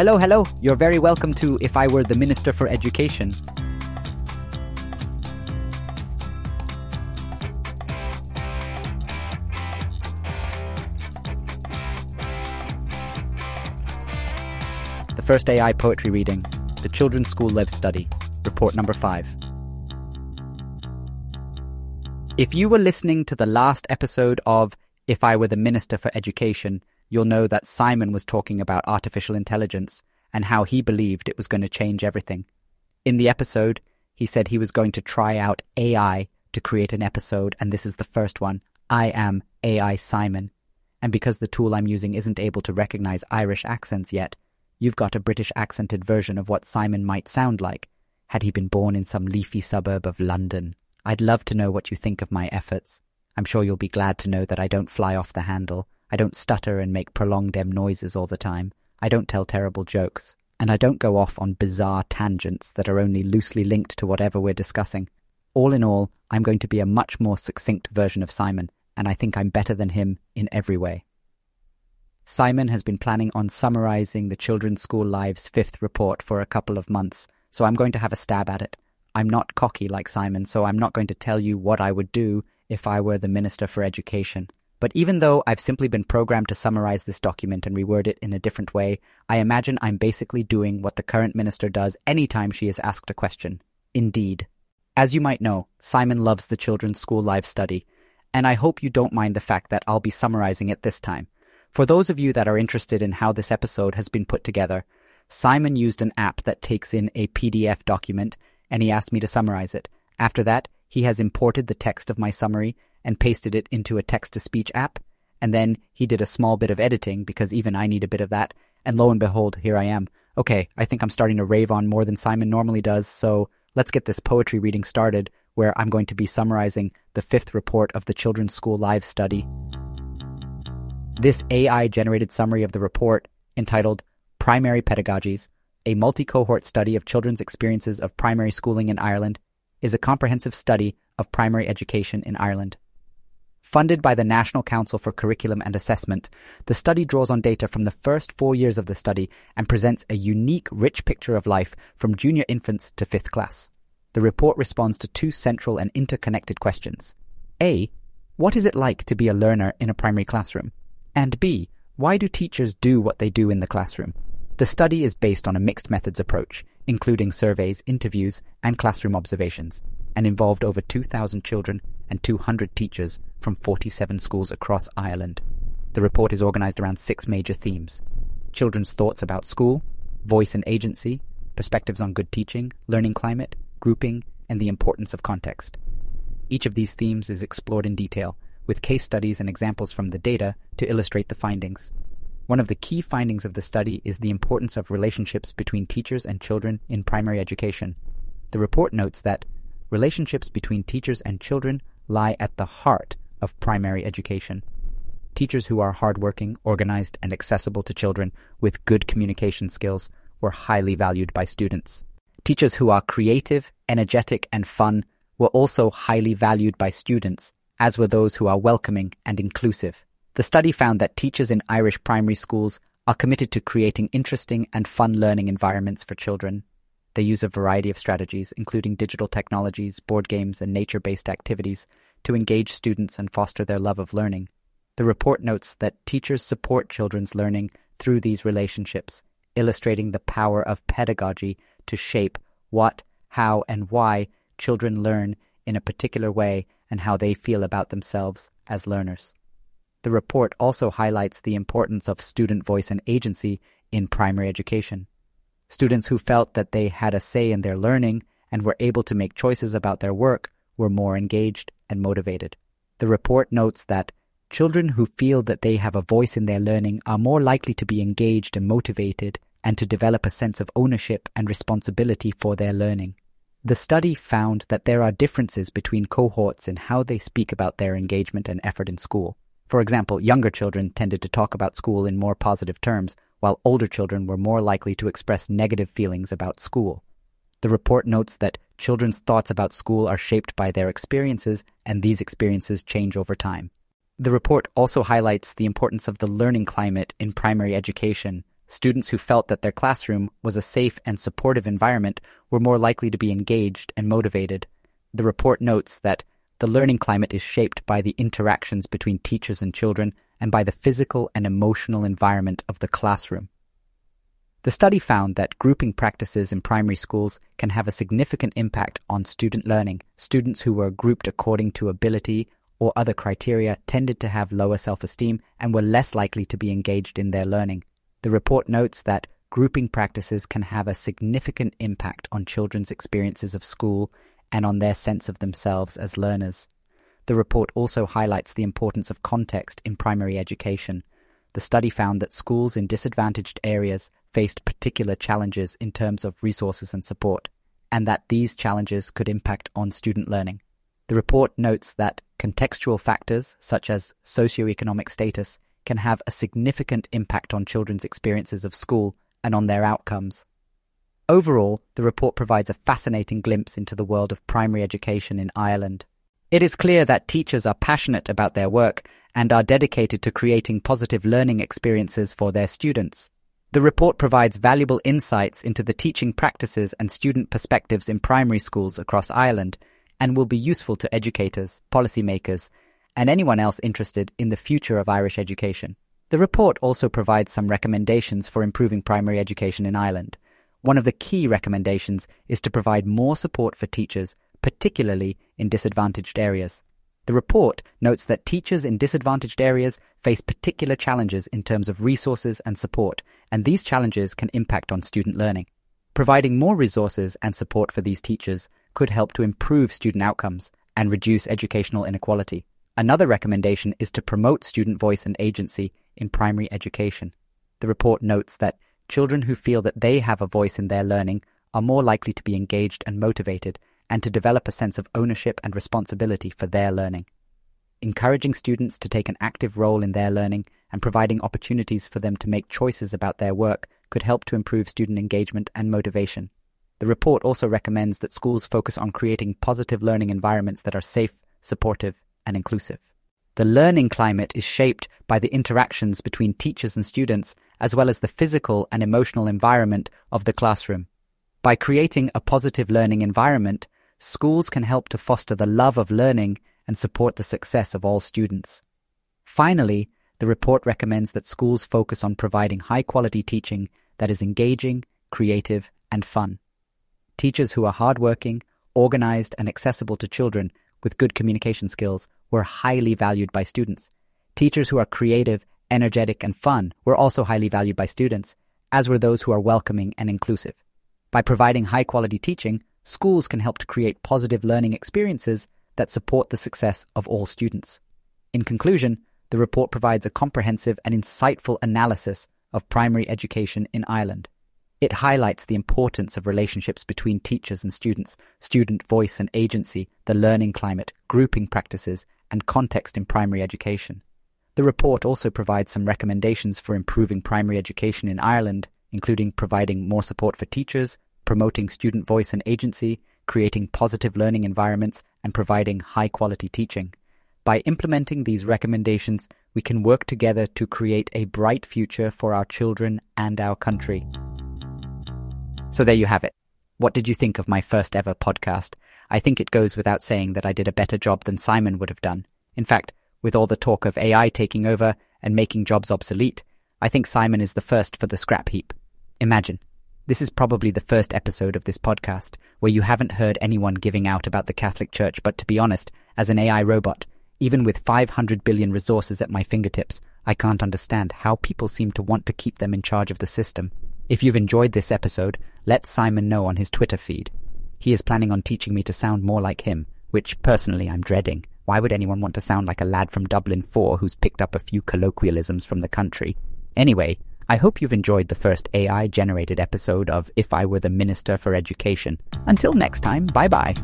Hello, hello. You're very welcome to If I Were the Minister for Education. The first AI poetry reading, the Children's School Lives Study, report number five. If you were listening to the last episode of If I Were the Minister for Education, you'll know that Simon was talking about artificial intelligence and how he believed it was going to change everything. In the episode, he said he was going to try out AI to create an episode, and this is the first one. I am AI Simon. And because the tool I'm using isn't able to recognize Irish accents yet, you've got a British accented version of what Simon might sound like had he been born in some leafy suburb of London. I'd love to know what you think of my efforts. I'm sure you'll be glad to know that I don't fly off the handle. I don't stutter and make prolonged M noises all the time. I don't tell terrible jokes. And I don't go off on bizarre tangents that are only loosely linked to whatever we're discussing. All in all, I'm going to be a much more succinct version of Simon, and I think I'm better than him in every way. Simon has been planning on summarizing the Children's School Lives fifth report for a couple of months, so I'm going to have a stab at it. I'm not cocky like Simon, so I'm not going to tell you what I would do if I were the Minister for Education. But even though I've simply been programmed to summarize this document and reword it in a different way, I imagine I'm basically doing what the current minister does anytime she is asked a question. Indeed. As you might know, Simon loves the Children's School Lives study, and I hope you don't mind the fact that I'll be summarizing it this time. For those of you that are interested in how this episode has been put together, Simon used an app that takes in a PDF document and he asked me to summarize it. After that, he has imported the text of my summary and pasted it into a text to speech app. And then he did a small bit of editing because even I need a bit of that. And lo and behold, here I am. Okay, I think I'm starting to rave on more than Simon normally does. So let's get this poetry reading started where I'm going to be summarizing the fifth report of the Children's School Lives study. This AI generated summary of the report, entitled Primary Pedagogies, a multi cohort study of children's experiences of primary schooling in Ireland, is a comprehensive study of primary education in Ireland. Funded by the National Council for Curriculum and Assessment, the study draws on data from the first four years of the study and presents a unique, rich picture of life from junior infants to fifth class. The report responds to two central and interconnected questions. A. What is it like to be a learner in a primary classroom? And B. Why do teachers do what they do in the classroom? The study is based on a mixed methods approach, including surveys, interviews, and classroom observations, and involved over 2,000 children and 200 teachers from 47 schools across Ireland. The report is organized around six major themes children's thoughts about school, voice and agency, perspectives on good teaching, learning climate, grouping, and the importance of context. Each of these themes is explored in detail, with case studies and examples from the data to illustrate the findings. One of the key findings of the study is the importance of relationships between teachers and children in primary education. The report notes that relationships between teachers and children lie at the heart of primary education. Teachers who are hardworking, organized, and accessible to children with good communication skills were highly valued by students. Teachers who are creative, energetic, and fun were also highly valued by students, as were those who are welcoming and inclusive. The study found that teachers in Irish primary schools are committed to creating interesting and fun learning environments for children. They use a variety of strategies, including digital technologies, board games, and nature based activities, to engage students and foster their love of learning. The report notes that teachers support children's learning through these relationships, illustrating the power of pedagogy to shape what, how, and why children learn in a particular way and how they feel about themselves as learners. The report also highlights the importance of student voice and agency in primary education. Students who felt that they had a say in their learning and were able to make choices about their work were more engaged and motivated. The report notes that children who feel that they have a voice in their learning are more likely to be engaged and motivated and to develop a sense of ownership and responsibility for their learning. The study found that there are differences between cohorts in how they speak about their engagement and effort in school. For example, younger children tended to talk about school in more positive terms, while older children were more likely to express negative feelings about school. The report notes that children's thoughts about school are shaped by their experiences, and these experiences change over time. The report also highlights the importance of the learning climate in primary education, students who felt that their classroom was a safe and supportive environment were more likely to be engaged and motivated. The report notes that the learning climate is shaped by the interactions between teachers and children and by the physical and emotional environment of the classroom. The study found that grouping practices in primary schools can have a significant impact on student learning. Students who were grouped according to ability or other criteria tended to have lower self esteem and were less likely to be engaged in their learning. The report notes that grouping practices can have a significant impact on children's experiences of school and on their sense of themselves as learners. The report also highlights the importance of context in primary education. The study found that schools in disadvantaged areas faced particular challenges in terms of resources and support, and that these challenges could impact on student learning. The report notes that contextual factors, such as socioeconomic status, can have a significant impact on children's experiences of school and on their outcomes. Overall, the report provides a fascinating glimpse into the world of primary education in Ireland. It is clear that teachers are passionate about their work and are dedicated to creating positive learning experiences for their students. The report provides valuable insights into the teaching practices and student perspectives in primary schools across Ireland and will be useful to educators, policymakers, and anyone else interested in the future of Irish education. The report also provides some recommendations for improving primary education in Ireland. One of the key recommendations is to provide more support for teachers, particularly in disadvantaged areas. The report notes that teachers in disadvantaged areas face particular challenges in terms of resources and support, and these challenges can impact on student learning. Providing more resources and support for these teachers could help to improve student outcomes and reduce educational inequality. Another recommendation is to promote student voice and agency in primary education. The report notes that Children who feel that they have a voice in their learning are more likely to be engaged and motivated and to develop a sense of ownership and responsibility for their learning. Encouraging students to take an active role in their learning and providing opportunities for them to make choices about their work could help to improve student engagement and motivation. The report also recommends that schools focus on creating positive learning environments that are safe, supportive, and inclusive. The learning climate is shaped by the interactions between teachers and students, as well as the physical and emotional environment of the classroom. By creating a positive learning environment, schools can help to foster the love of learning and support the success of all students. Finally, the report recommends that schools focus on providing high quality teaching that is engaging, creative, and fun. Teachers who are hardworking, organized, and accessible to children with good communication skills were highly valued by students. Teachers who are creative, energetic, and fun were also highly valued by students, as were those who are welcoming and inclusive. By providing high quality teaching, schools can help to create positive learning experiences that support the success of all students. In conclusion, the report provides a comprehensive and insightful analysis of primary education in Ireland. It highlights the importance of relationships between teachers and students, student voice and agency, the learning climate, grouping practices, and context in primary education. The report also provides some recommendations for improving primary education in Ireland, including providing more support for teachers, promoting student voice and agency, creating positive learning environments, and providing high quality teaching. By implementing these recommendations, we can work together to create a bright future for our children and our country. So there you have it. What did you think of my first ever podcast? I think it goes without saying that I did a better job than Simon would have done. In fact, with all the talk of AI taking over and making jobs obsolete, I think Simon is the first for the scrap heap. Imagine. This is probably the first episode of this podcast where you haven't heard anyone giving out about the Catholic Church, but to be honest, as an AI robot, even with 500 billion resources at my fingertips, I can't understand how people seem to want to keep them in charge of the system. If you've enjoyed this episode, let Simon know on his Twitter feed. He is planning on teaching me to sound more like him, which personally I'm dreading. Why would anyone want to sound like a lad from Dublin 4 who's picked up a few colloquialisms from the country? Anyway, I hope you've enjoyed the first AI generated episode of If I Were the Minister for Education. Until next time, bye bye.